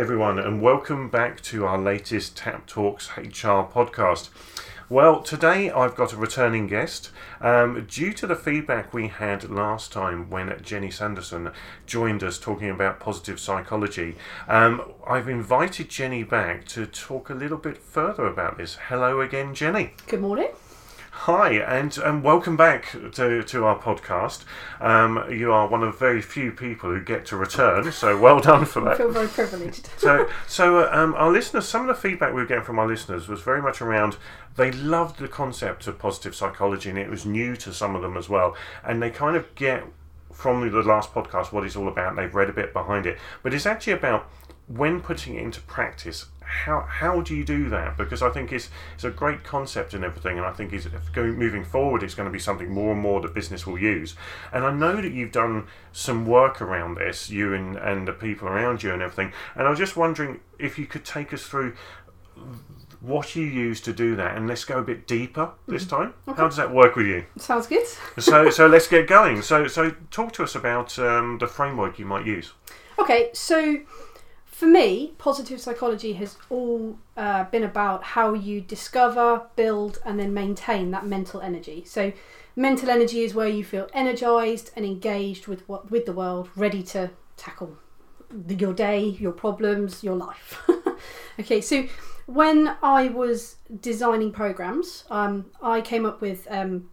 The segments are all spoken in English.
everyone, and welcome back to our latest Tap Talks HR podcast. Well, today I've got a returning guest. Um, due to the feedback we had last time when Jeni Sanderson joined us talking about positive psychology, um, I've invited Jeni back to talk a little bit further about this. Hello again, Jenny. Good morning. Hi, and, and welcome back to, to our podcast. Um, you are one of very few people who get to return, so well done for I that. feel very privileged. So, so um, our listeners, some of the feedback we were getting from our listeners was very much around they loved the concept of positive psychology, and it was new to some of them as well. And they kind of get from the last podcast what it's all about. They've read a bit behind it, but it's actually about when putting it into practice. How, how do you do that? Because I think it's it's a great concept and everything, and I think it's if going moving forward, it's going to be something more and more that business will use. And I know that you've done some work around this, you and and the people around you and everything. And I was just wondering if you could take us through what you use to do that, and let's go a bit deeper this time. How does that work with you? Sounds good. So so let's get going. So so talk to us about um, the framework you might use. Okay, so for me, positive psychology has all uh, been about how you discover, build, and then maintain that mental energy. So, mental energy is where you feel energized and engaged with what with the world, ready to tackle your day, your problems, your life. okay, so when I was designing programs, um, I came up with um,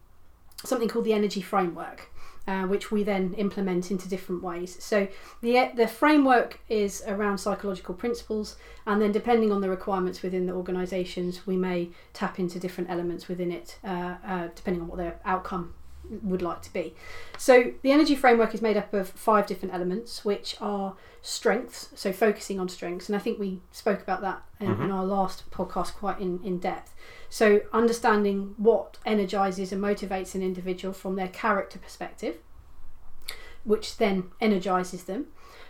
something called the energy framework. Uh, which we then implement into different ways. So the the framework is around psychological principles, and then depending on the requirements within the organisations, we may tap into different elements within it, uh, uh, depending on what their outcome would like to be. So the energy framework is made up of five different elements, which are strengths. So focusing on strengths, and I think we spoke about that in, in our last podcast quite in, in depth. So understanding what energizes and motivates an individual from their character perspective, which then energizes them.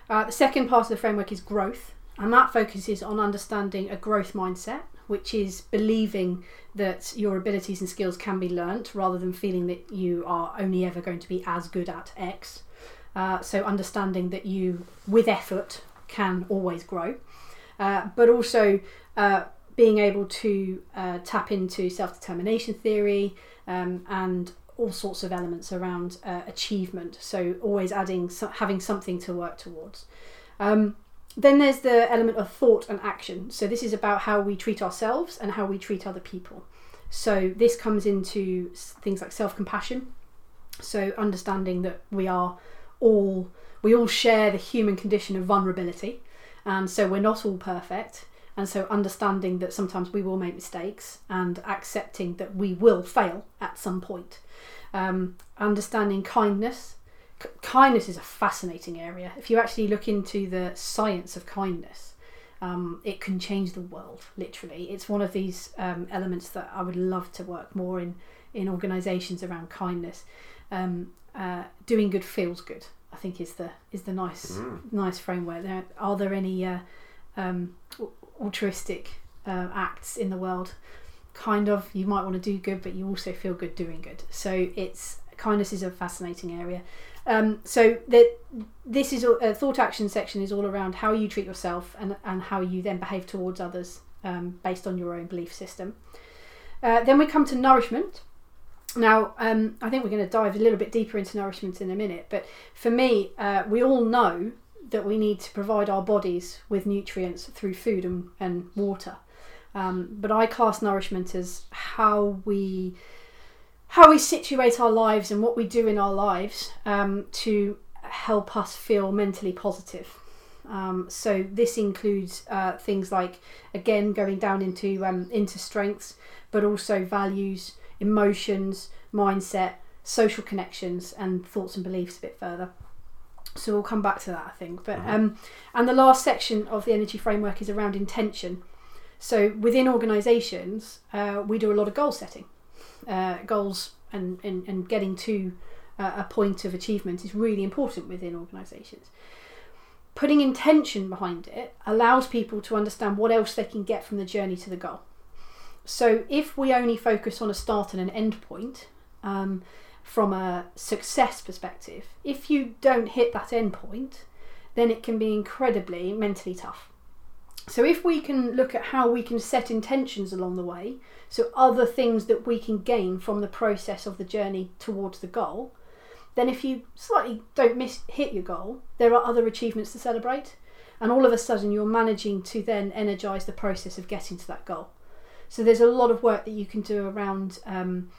Uh, the second part of the framework is growth, and that focuses on understanding a growth mindset, which is believing that your abilities and skills can be learnt rather than feeling that you are only ever going to be as good at X. Uh, so, understanding that you, with effort, can always grow, uh, but also uh, being able to uh, tap into self determination theory um, and all sorts of elements around uh, achievement. So always adding so- having something to work towards. Um, then there's the element of thought and action. So this is about how we treat ourselves and how we treat other people. So this comes into things like self compassion. So understanding that we are all we all share the human condition of vulnerability, and so we're not all perfect. And so understanding that sometimes we will make mistakes and accepting that we will fail at some point. Um, understanding kindness. Kindness is a fascinating area. If you actually look into the science of kindness, um, it can change the world. Literally, it's one of these um, elements that I would love to work more in in organisations around kindness. Um, uh, doing good feels good. I think is the is the nice nice framework. There are there any uh, um, altruistic uh, acts in the world? Kind of. You might want to do good, but you also feel good doing good. So it's kindness is a fascinating area. Um, so that this is a thought action section is all around how you treat yourself and and how you then behave towards others um, based on your own belief system. Uh, then we come to nourishment. Now, um, I think we're going to dive a little bit deeper into nourishment in a minute, but for me, uh, we all know that we need to provide our bodies with nutrients through food and, and water. Um, but I class nourishment as how we how we situate our lives and what we do in our lives um, to help us feel mentally positive. Um, so this includes uh, things like again going down into um, into strengths, but also values, emotions, mindset, social connections, and thoughts and beliefs a bit further. So we'll come back to that, I think. But um, and the last section of the energy framework is around intention. So within organisations, uh, we do a lot of goal setting, uh, goals, and, and and getting to uh, a point of achievement is really important within organisations. Putting intention behind it allows people to understand what else they can get from the journey to the goal. So if we only focus on a start and an end point, um, from a success perspective, if you don't hit that end point, then it can be incredibly mentally tough. So if we can look at how we can set intentions along the way, so other things that we can gain from the process of the journey towards the goal, then if you slightly don't miss hit your goal, there are other achievements to celebrate, and all of a sudden you're managing to then energize the process of getting to that goal. So there's a lot of work that you can do around um,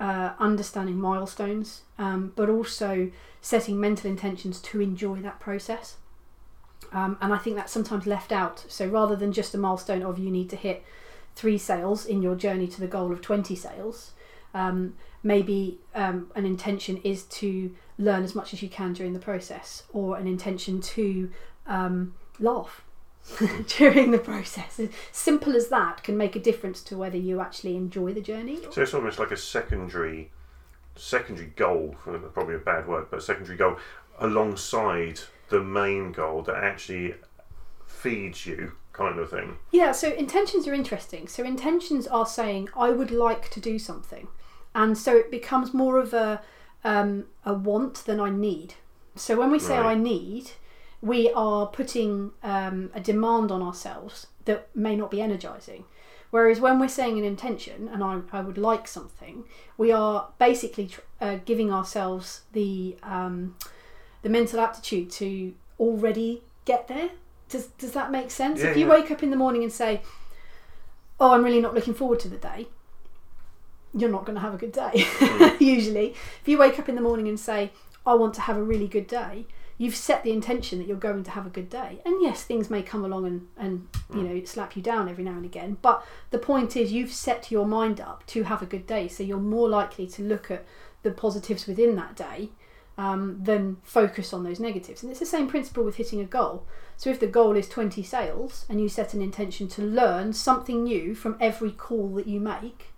uh, understanding milestones, um, but also setting mental intentions to enjoy that process. Um, and I think that's sometimes left out. So rather than just a milestone of you need to hit three sales in your journey to the goal of 20 sales, um, maybe um, an intention is to learn as much as you can during the process, or an intention to um, laugh during the process. Simple as that can make a difference to whether you actually enjoy the journey. So it's almost like a secondary secondary goal, probably a bad word, but a secondary goal alongside the main goal that actually feeds you kind of thing. Yeah, so intentions are interesting. So intentions are saying I would like to do something. And so it becomes more of a um, a want than I need. So when we say Right. I need, we are putting um, a demand on ourselves that may not be energizing. Whereas when we're saying an intention and I, I would like something, we are basically tr- uh, giving ourselves the um, the mental aptitude to already get there. Does, does that make sense? Yeah, if you yeah. wake up in the morning and say, Oh, I'm really not looking forward to the day, you're not going to have a good day, usually. If you wake up in the morning and say, I want to have a really good day, you've set the intention that you're going to have a good day. And yes, things may come along and, and you know, slap you down every now and again. But the point is, you've set your mind up to have a good day. So you're more likely to look at the positives within that day um, than focus on those negatives. And it's the same principle with hitting a goal. So if the goal is 20 sales and you set an intention to learn something new from every call that you make,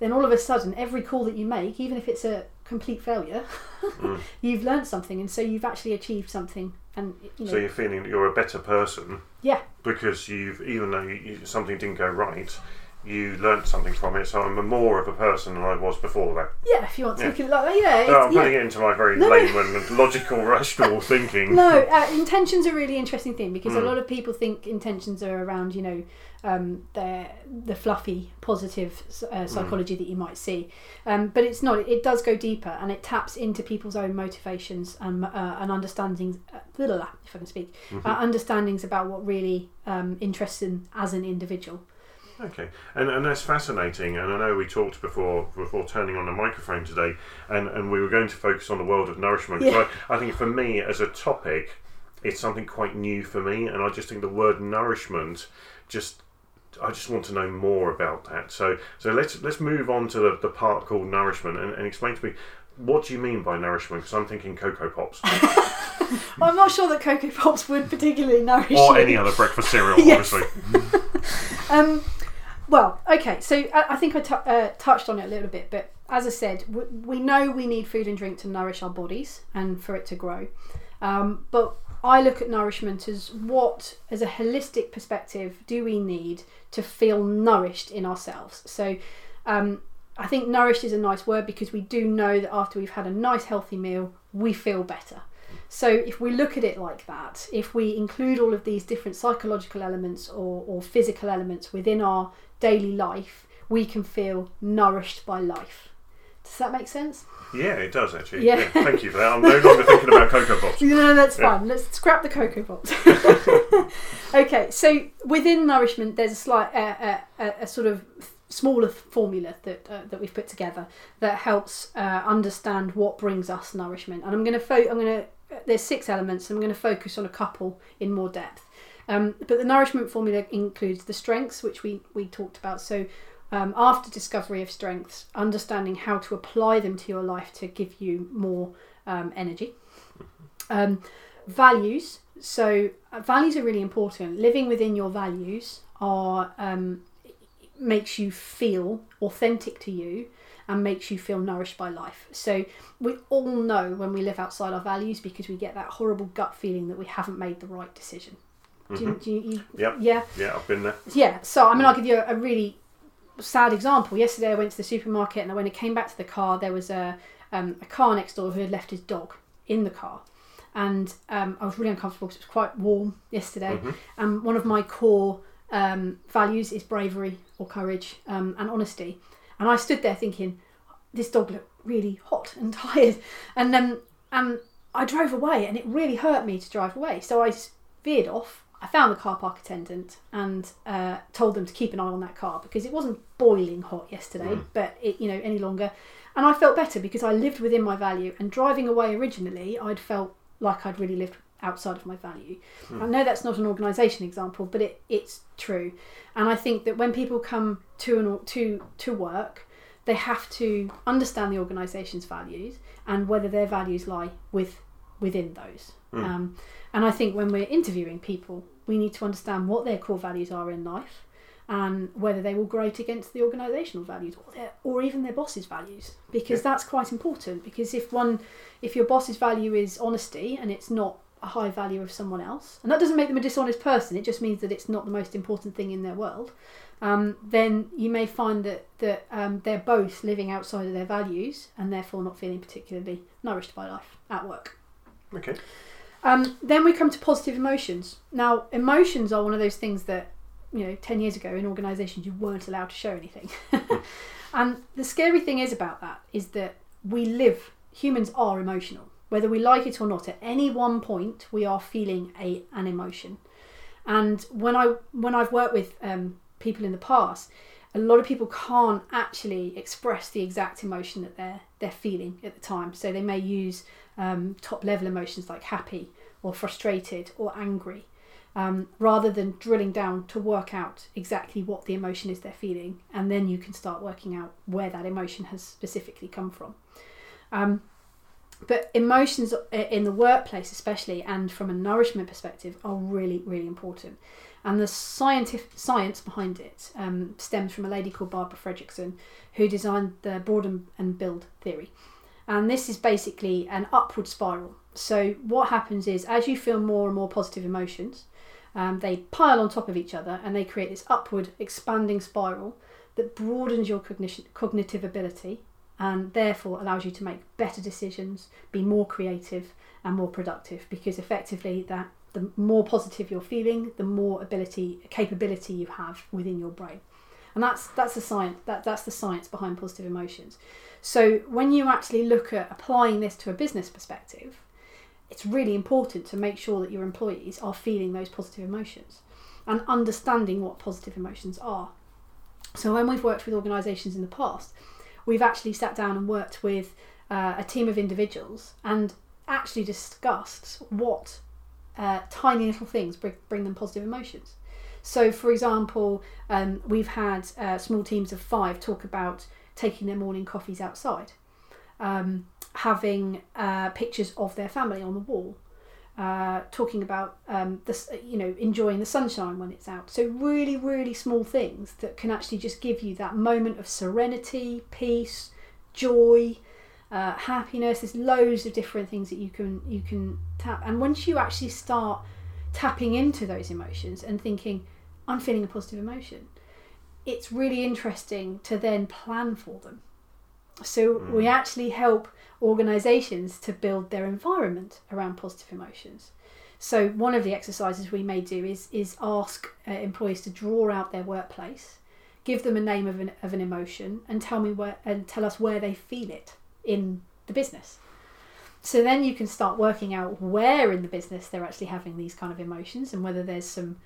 then all of a sudden, every call that you make, even if it's a complete failure, Mm. you've learned something, and so you've actually achieved something. And you know, So you're feeling that you're a better person yeah, because you've, even though you, you, something didn't go right, you learnt something from it. So I'm a more of a person than I was before that. yeah. If you want to Yeah. look at it like that, yeah, So I'm it's, yeah. putting it into my very No, no. layman and logical, rational thinking. No, uh, intentions are a really interesting thing because a Mm. lot of people think intentions are around, you know, um, the the fluffy positive uh, psychology that you might see, um, but it's not. It does go deeper and it taps into people's own motivations and uh, and understandings. Uh, if I can speak, uh, understandings about what really um, interests them as an individual. Okay, and and that's fascinating. And I know we talked before before turning on the microphone today, and, and we were going to focus on the world of nourishment. Yeah. But I think for me as a topic, it's something quite new for me, and I just think the word nourishment just. I just want to know more about that. So, so let's let's move on to the, the part called nourishment and, and explain to me what do you mean by nourishment? Because I'm thinking Coco Pops I'm not sure that Coco Pops would particularly nourish or you. any other breakfast cereal, obviously. Um, well, okay, so I, I think I uh, touched on it a little bit, but as I said, we, we know we need food and drink to nourish our bodies and for it to grow. Um, but I look at nourishment as what, as a holistic perspective, do we need to feel nourished in ourselves? So um, I think nourished is a nice word because we do know that after we've had a nice healthy meal, we feel better. So if we look at it like that, if we include all of these different psychological elements or, or physical elements within our daily life, we can feel nourished by life. Does that make sense? Yeah, it does actually. Yeah. Yeah. thank you for that. I'm no longer thinking about Coco Pops. No, no, that's Yeah. fine. Let's scrap the Coco Pops. okay, so within nourishment, there's a slight, uh, uh, a sort of smaller formula that uh, that we've put together that helps uh, understand what brings us nourishment. And I'm going to fo- I'm going to there's six elements. I'm going to focus on a couple in more depth. Um, but the nourishment formula includes the strengths, which we we talked about. So. Um, after discovery of strengths, understanding how to apply them to your life to give you more um, energy. Um, values. So uh, values are really important. Living within your values are um, makes you feel authentic to you and makes you feel nourished by life. So we all know when we live outside our values because we get that horrible gut feeling that we haven't made the right decision. Do you, do you, you, Yep. yeah, Yeah, I've been there. yeah. So I mean, I'll give you a, a really sad example. Yesterday, I went to the supermarket, and when I came back to the car, there was a um, a car next door who had left his dog in the car, and um, I was really uncomfortable because it was quite warm yesterday. Mhm. And one of my core um, values is bravery or courage um, and honesty. And I stood there thinking, this dog looked really hot and tired, and then um, and I drove away, and it really hurt me to drive away. So I veered off. I found the car park attendant and uh, told them to keep an eye on that car because it wasn't boiling hot yesterday, Mm. but it you know any longer. And I felt better because I lived within my value. And driving away originally, I'd felt like I'd really lived outside of my value. I know that's not an organisation example, but it, it's true. And I think that when people come to an to to work, they have to understand the organisation's values and whether their values lie with within those. Mm. Um, and I think when we're interviewing people, we need to understand what their core values are in life and whether they will grate against the organisational values or their, or even their boss's values because Yeah. that's quite important because if one if your boss's value is honesty and it's not a high value of someone else and that doesn't make them a dishonest person it just means that it's not the most important thing in their world um, then you may find that that um, they're both living outside of their values and therefore not feeling particularly nourished by life at work Okay. Um, then we come to positive emotions. Now, emotions are one of those things that, you know, 10 years ago in organisations you weren't allowed to show anything. and the scary thing is about that is that we live, humans are emotional. Whether we like it or not, at any one point we are feeling a, an emotion. And when, I, when I've worked with um, people in the past, a lot of people can't actually express the exact emotion that they're, they're feeling at the time. So they may use um, top level emotions like happy or frustrated or angry, um, rather than drilling down to work out exactly what the emotion is they're feeling, and then you can start working out where that emotion has specifically come from. Um, but emotions in the workplace, especially, and from a nourishment perspective, are really, really important. And the scientific science behind it um, stems from a lady called Barbara Fredrickson, who designed the broaden and build theory and this is basically an upward spiral. So what happens is as you feel more and more positive emotions, um, they pile on top of each other and they create this upward expanding spiral that broadens your cognition, cognitive ability and therefore allows you to make better decisions, be more creative and more productive because effectively that the more positive you're feeling, the more ability capability you have within your brain. And that's that's the science that, that's the science behind positive emotions. So when you actually look at applying this to a business perspective, it's really important to make sure that your employees are feeling those positive emotions and understanding what positive emotions are. So when we've worked with organisations in the past, we've actually sat down and worked with uh, a team of individuals and actually discussed what uh, tiny little things bring, bring them positive emotions. So, for example, um, we've had uh, small teams of five talk about taking their morning coffees outside, um, having uh, pictures of their family on the wall, uh, talking about um, you know, enjoying the sunshine when it's out. So really, really small things that can actually just give you that moment of serenity, peace, joy, uh, happiness. There's loads of different things that you can you can tap, and once you actually start tapping into those emotions and thinking, I'm feeling a positive emotion, it's really interesting to then plan for them. So we actually help organisations to build their environment around positive emotions. So one of the exercises we may do is is ask uh, employees to draw out their workplace, give them a name of an of an emotion, and tell me where and tell us where they feel it in the business. So then you can start working out where in the business they're actually having these kind of emotions and whether there's some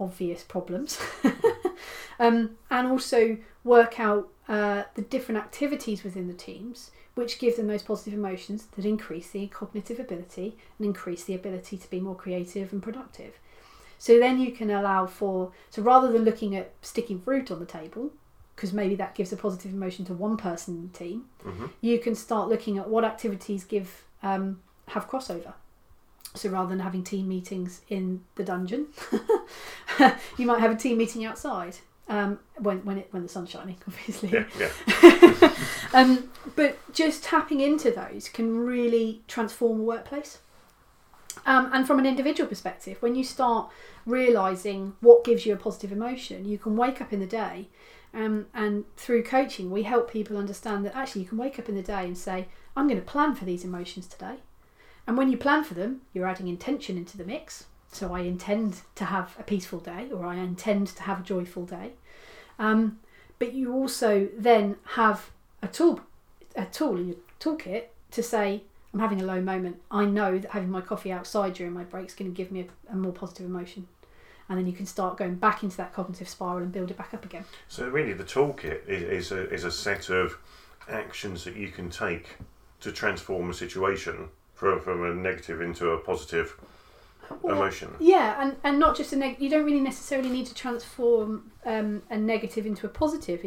obvious problems. um, and also work out uh, the different activities within the teams which give them those positive emotions that increase the cognitive ability and increase the ability to be more creative and productive. So then you can allow for, so rather than looking at sticking fruit on the table, because maybe that gives a positive emotion to one person in the team, Mhm. you can start looking at what activities give um, have crossover. So rather than having team meetings in the dungeon, you might have a team meeting outside um, when when it when the sun's shining, obviously. Yeah, yeah. um, but just tapping into those can really transform a workplace. Um, and from an individual perspective, when you start realizing what gives you a positive emotion, you can wake up in the day. Um, and through coaching, we help people understand that actually you can wake up in the day and say, I'm going to plan for these emotions today. And when you plan for them, you're adding intention into the mix. So I intend to have a peaceful day, or I intend to have a joyful day. Um, but you also then have a tool, a tool in your toolkit to say, I'm having a low moment. I know that having my coffee outside during my break is going to give me a, a more positive emotion. And then you can start going back into that cognitive spiral and build it back up again. So really, the toolkit is, is a is a set of actions that you can take to transform a situation from from a negative into a positive Well, emotion. Yeah, and, and not just a neg. You don't really necessarily need to transform um, a negative into a positive.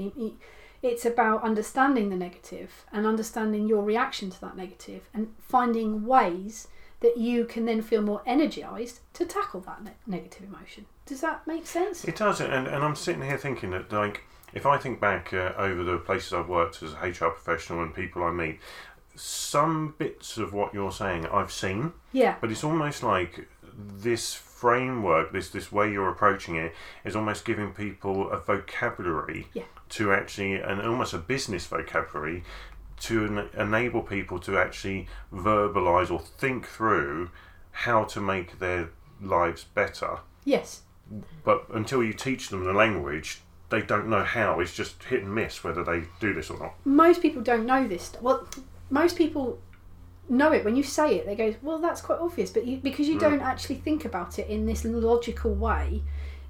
It's about understanding the negative and understanding your reaction to that negative and finding ways that you can then feel more energized to tackle that ne- negative emotion. Does that make sense? It does, and, and I'm sitting here thinking that, like, if I think back uh, over the places I've worked as a HR professional and people I meet, some bits of what you're saying I've seen, Yeah, but it's almost like this framework, this this way you're approaching it, is almost giving people a vocabulary Yeah. to actually, and almost a business vocabulary to en- enable people to actually verbalize or think through how to make their lives better yes. but until you teach them the language, they don't know how. It's just hit and miss whether they do this or not. most people don't know this. Well, most people know it when you say it. They go, "Well, that's quite obvious," but you, because you Mm. don't actually think about it in this logical way,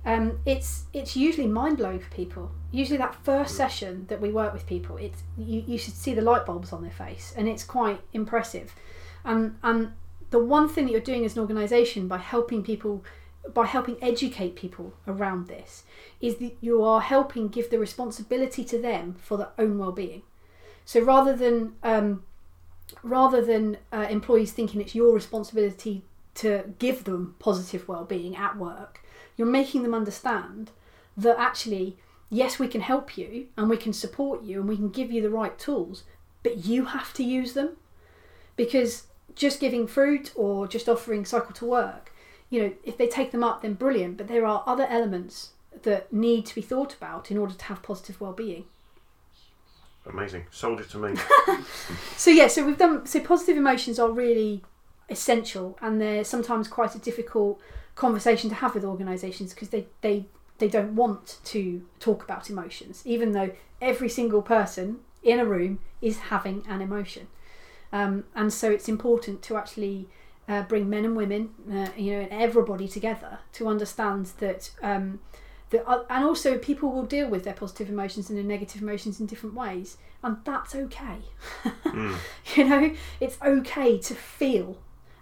um, it's it's usually mind blowing for people. Usually, that first session that we work with people, it's you, you should see the light bulbs on their face, and it's quite impressive. And and the one thing that you're doing as an organisation by helping people by helping educate people around this is that you are helping give the responsibility to them for their own well-being so rather than um, rather than uh, employees thinking it's your responsibility to give them positive well-being at work you're making them understand that actually yes we can help you and we can support you and we can give you the right tools but you have to use them. Because just giving fruit or just offering cycle to work you know if they take them up then brilliant but there are other elements that need to be thought about in order to have positive well-being Amazing. Sold it to me. so yeah so we've done so positive emotions are really essential and they're sometimes quite a difficult conversation to have with organizations because they they they don't want to talk about emotions even though every single person in a room is having an emotion um, and so it's important to actually uh, bring men and women uh, you know and everybody together to understand that um, that uh, and also people will deal with their positive emotions and their negative emotions in different ways and that's okay. Mm. you know it's okay to feel.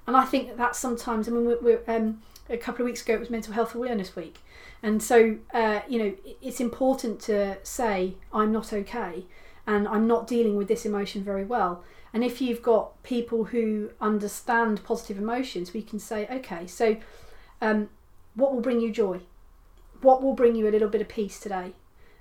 And i think that that's sometimes i mean we're, we're um, a couple of weeks ago it was mental health awareness week. And so uh, you know it's important to say i'm not okay and i'm not dealing with this emotion very well. And if you've got people who understand positive emotions we can say okay so um, what will bring you joy what will bring you a little bit of peace today?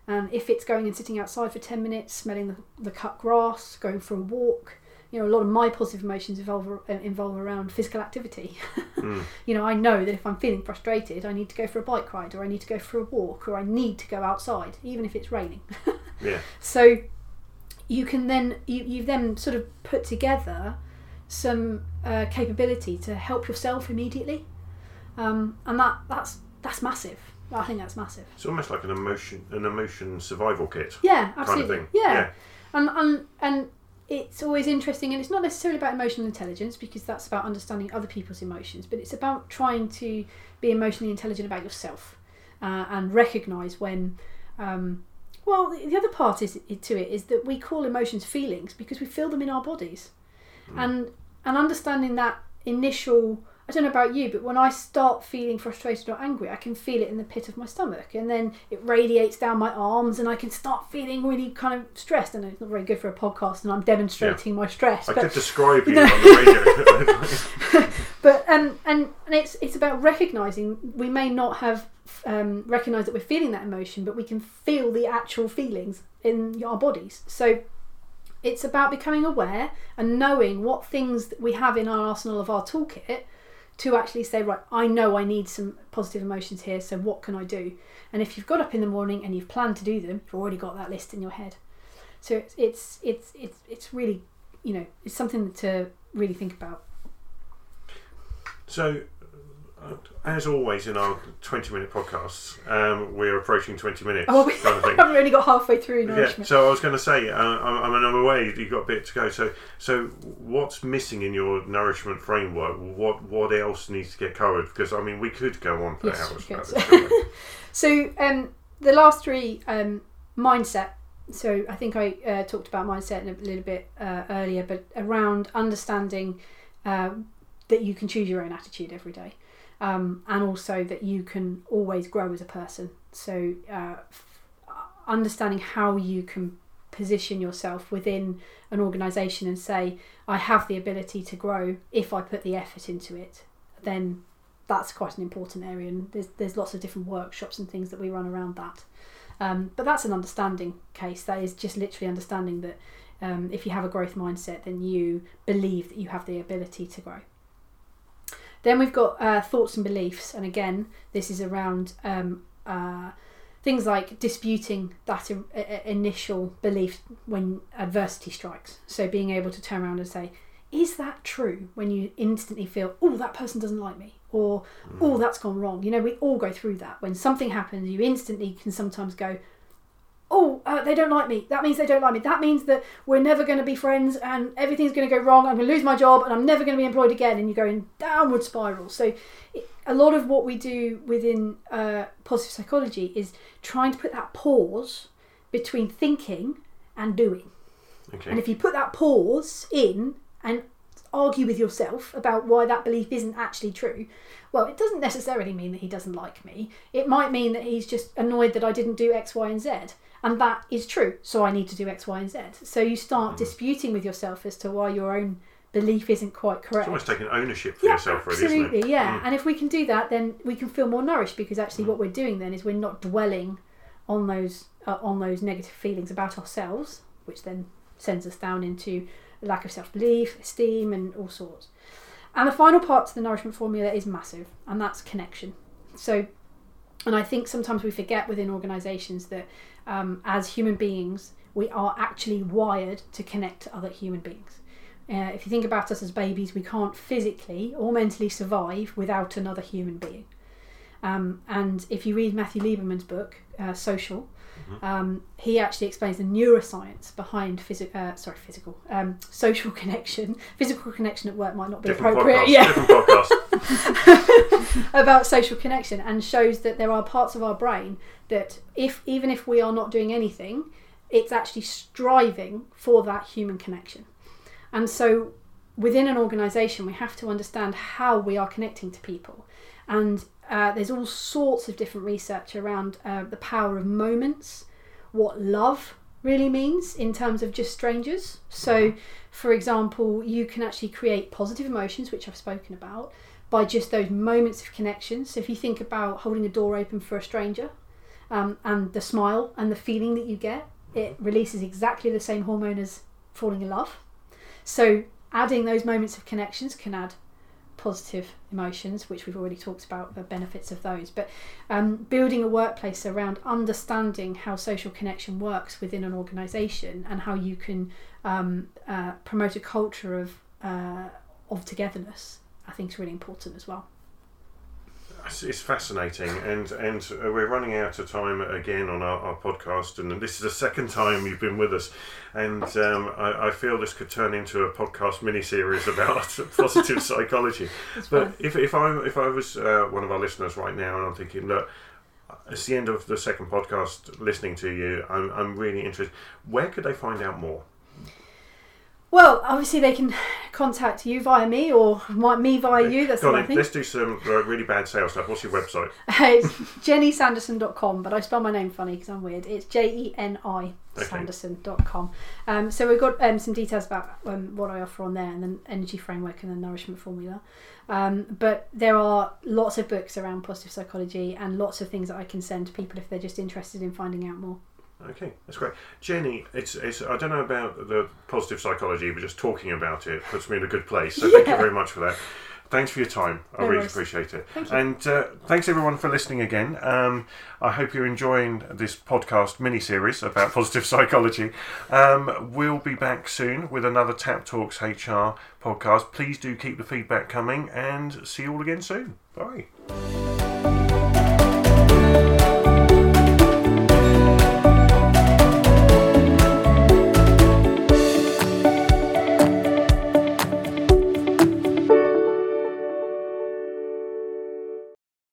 And if it's going and sitting outside for 10 minutes smelling the, the cut grass going for a walk you know a lot of my positive emotions involve uh, involve around physical activity. Mm. you know i know that if i'm feeling frustrated i need to go for a bike ride or i need to go for a walk or i need to go outside even if it's raining. Yeah. so you can then you, you then sort of put together some uh, capability to help yourself immediately. Um, and that that's that's massive i think that's massive. It's almost like an emotion, an emotion survival kit yeah kind absolutely of thing. yeah. And, and and it's always interesting and it's not necessarily about emotional intelligence because that's about understanding other people's emotions but it's about trying to be emotionally intelligent about yourself uh, and recognize when um, well the the other part is to it is that we call emotions feelings because we feel them in our bodies. And and understanding that initial I don't know about you, but when I start feeling frustrated or angry, I can feel it in the pit of my stomach, and then it radiates down my arms, and I can start feeling really kind of stressed. And it's not very good for a podcast, and I'm demonstrating my stress, I but could describe you on the radio. but um, and and it's it's about recognizing we may not have um, recognized that we're feeling that emotion, but we can feel the actual feelings in our bodies. So it's about becoming aware and knowing what things that we have in our arsenal of our toolkit to actually say, right, I know I need some positive emotions here, so what can I do? And if you've got up in the morning and you've planned to do them, you've already got that list in your head. So it's it's it's it's, it's really you know it's something to really think about. So, as always in our 20 minute podcasts, um, we're approaching 20 minutes. Oh, we kind of thing. haven't really got halfway through Yeah, nourishment. so I was going to say, uh, I'm, I'm I'm aware you've got a bit to go. So, so what's missing in your nourishment framework? What what else needs to get covered? Because I mean, we could go on for Yes, hours about this. So um, the last three um, mindset. So I think I uh, talked about mindset a little bit uh, earlier, but around understanding uh, that you can choose your own attitude every day, um, and also that you can always grow as a person. So uh, understanding how you can position yourself within an organisation and say, I have the ability to grow if I put the effort into it, then that's quite an important area, and there's there's lots of different workshops and things that we run around that. Um, but that's an understanding case. That is just literally understanding that um, if you have a growth mindset, then you believe that you have the ability to grow. Then we've got uh, thoughts and beliefs, and again, this is around um, uh, things like disputing that i- initial belief when adversity strikes. So being able to turn around and say, "Is that true?" When you instantly feel, "Oh, that person doesn't like me," or "Oh, that's gone wrong." You know, we all go through that. When something happens, you instantly can sometimes go, oh, uh, they don't like me. That means they don't like me. That means that we're never going to be friends and everything's going to go wrong. I'm going to lose my job and I'm never going to be employed again. And you go in downward spiral. So, it, a lot of what we do within uh, positive psychology is trying to put that pause between thinking and doing. Okay. And if you put that pause in and argue with yourself about why that belief isn't actually true, well, it doesn't necessarily mean that he doesn't like me. It might mean that he's just annoyed that I didn't do X, Y, and Z. And that is true. So I need to do X, Y, and Z. So you start disputing with yourself as to why your own belief isn't quite correct. It's almost taking ownership for Yeah, yourself, really, absolutely, isn't it? yeah. Mm. And if we can do that, then we can feel more nourished because actually, what we're doing then is we're not dwelling on those uh, on those negative feelings about ourselves, which then sends us down into lack of self belief, esteem, and all sorts. And the final part to the nourishment formula is massive, and that's connection. So, and I think sometimes we forget within organisations that um, as human beings, we are actually wired to connect to other human beings. Uh, if you think about us as babies, we can't physically or mentally survive without another human being. Um, and if you read Matthew Lieberman's book, uh, Social, um, he actually explains the neuroscience behind physical, uh, sorry, physical, um, social connection. Physical connection at work might not be Different appropriate. podcast. Yeah, about social connection and shows that there are parts of our brain that if even if we are not doing anything it's actually striving for that human connection and so within an organization we have to understand how we are connecting to people and uh, there's all sorts of different research around uh, the power of moments what love really means in terms of just strangers so for example you can actually create positive emotions which i've spoken about by just those moments of connection. So if you think about holding a door open for a stranger um, and the smile and the feeling that you get, it releases exactly the same hormone as falling in love. So adding those moments of connections can add positive emotions, which we've already talked about the benefits of those. But um, building a workplace around understanding how social connection works within an organisation and how you can um, uh, promote a culture of uh, of togetherness I think is really important as well. It's, it's fascinating, and and uh, we're running out of time again on our, our podcast, and this is the second time you've been with us, and um, I, I feel this could turn into a podcast mini series about positive psychology. It's But fine. if, if I if I was uh, one of our listeners right now, and I'm thinking, look, it's the end of the second podcast, listening to you, I'm I'm really interested. Where could they find out more? Well, obviously they can contact you via me or my, me via you. That's Go on let's do some uh, really bad sales stuff. What's your website? it's jenisanderson.com, but I spell my name funny because I'm weird. It's J E N I Okay. Sanderson.com. Um, so we've got um, some details about um, what I offer on there and the energy framework and the nourishment formula. Um, but there are lots of books around positive psychology and lots of things that I can send to people if they're just interested in finding out more. Okay, that's great, Jeni. It's, it's I don't know about the positive psychology, but just talking about it puts me in a good place. So thank you very much for that. Thanks for your time. I No really worries. appreciate it. Thank. And uh, thanks everyone for listening again. Um, I hope you're enjoying this podcast mini series about positive psychology. Um, we'll be back soon with another Tap Talks HR podcast. Please do keep the feedback coming and see you all again soon. Bye.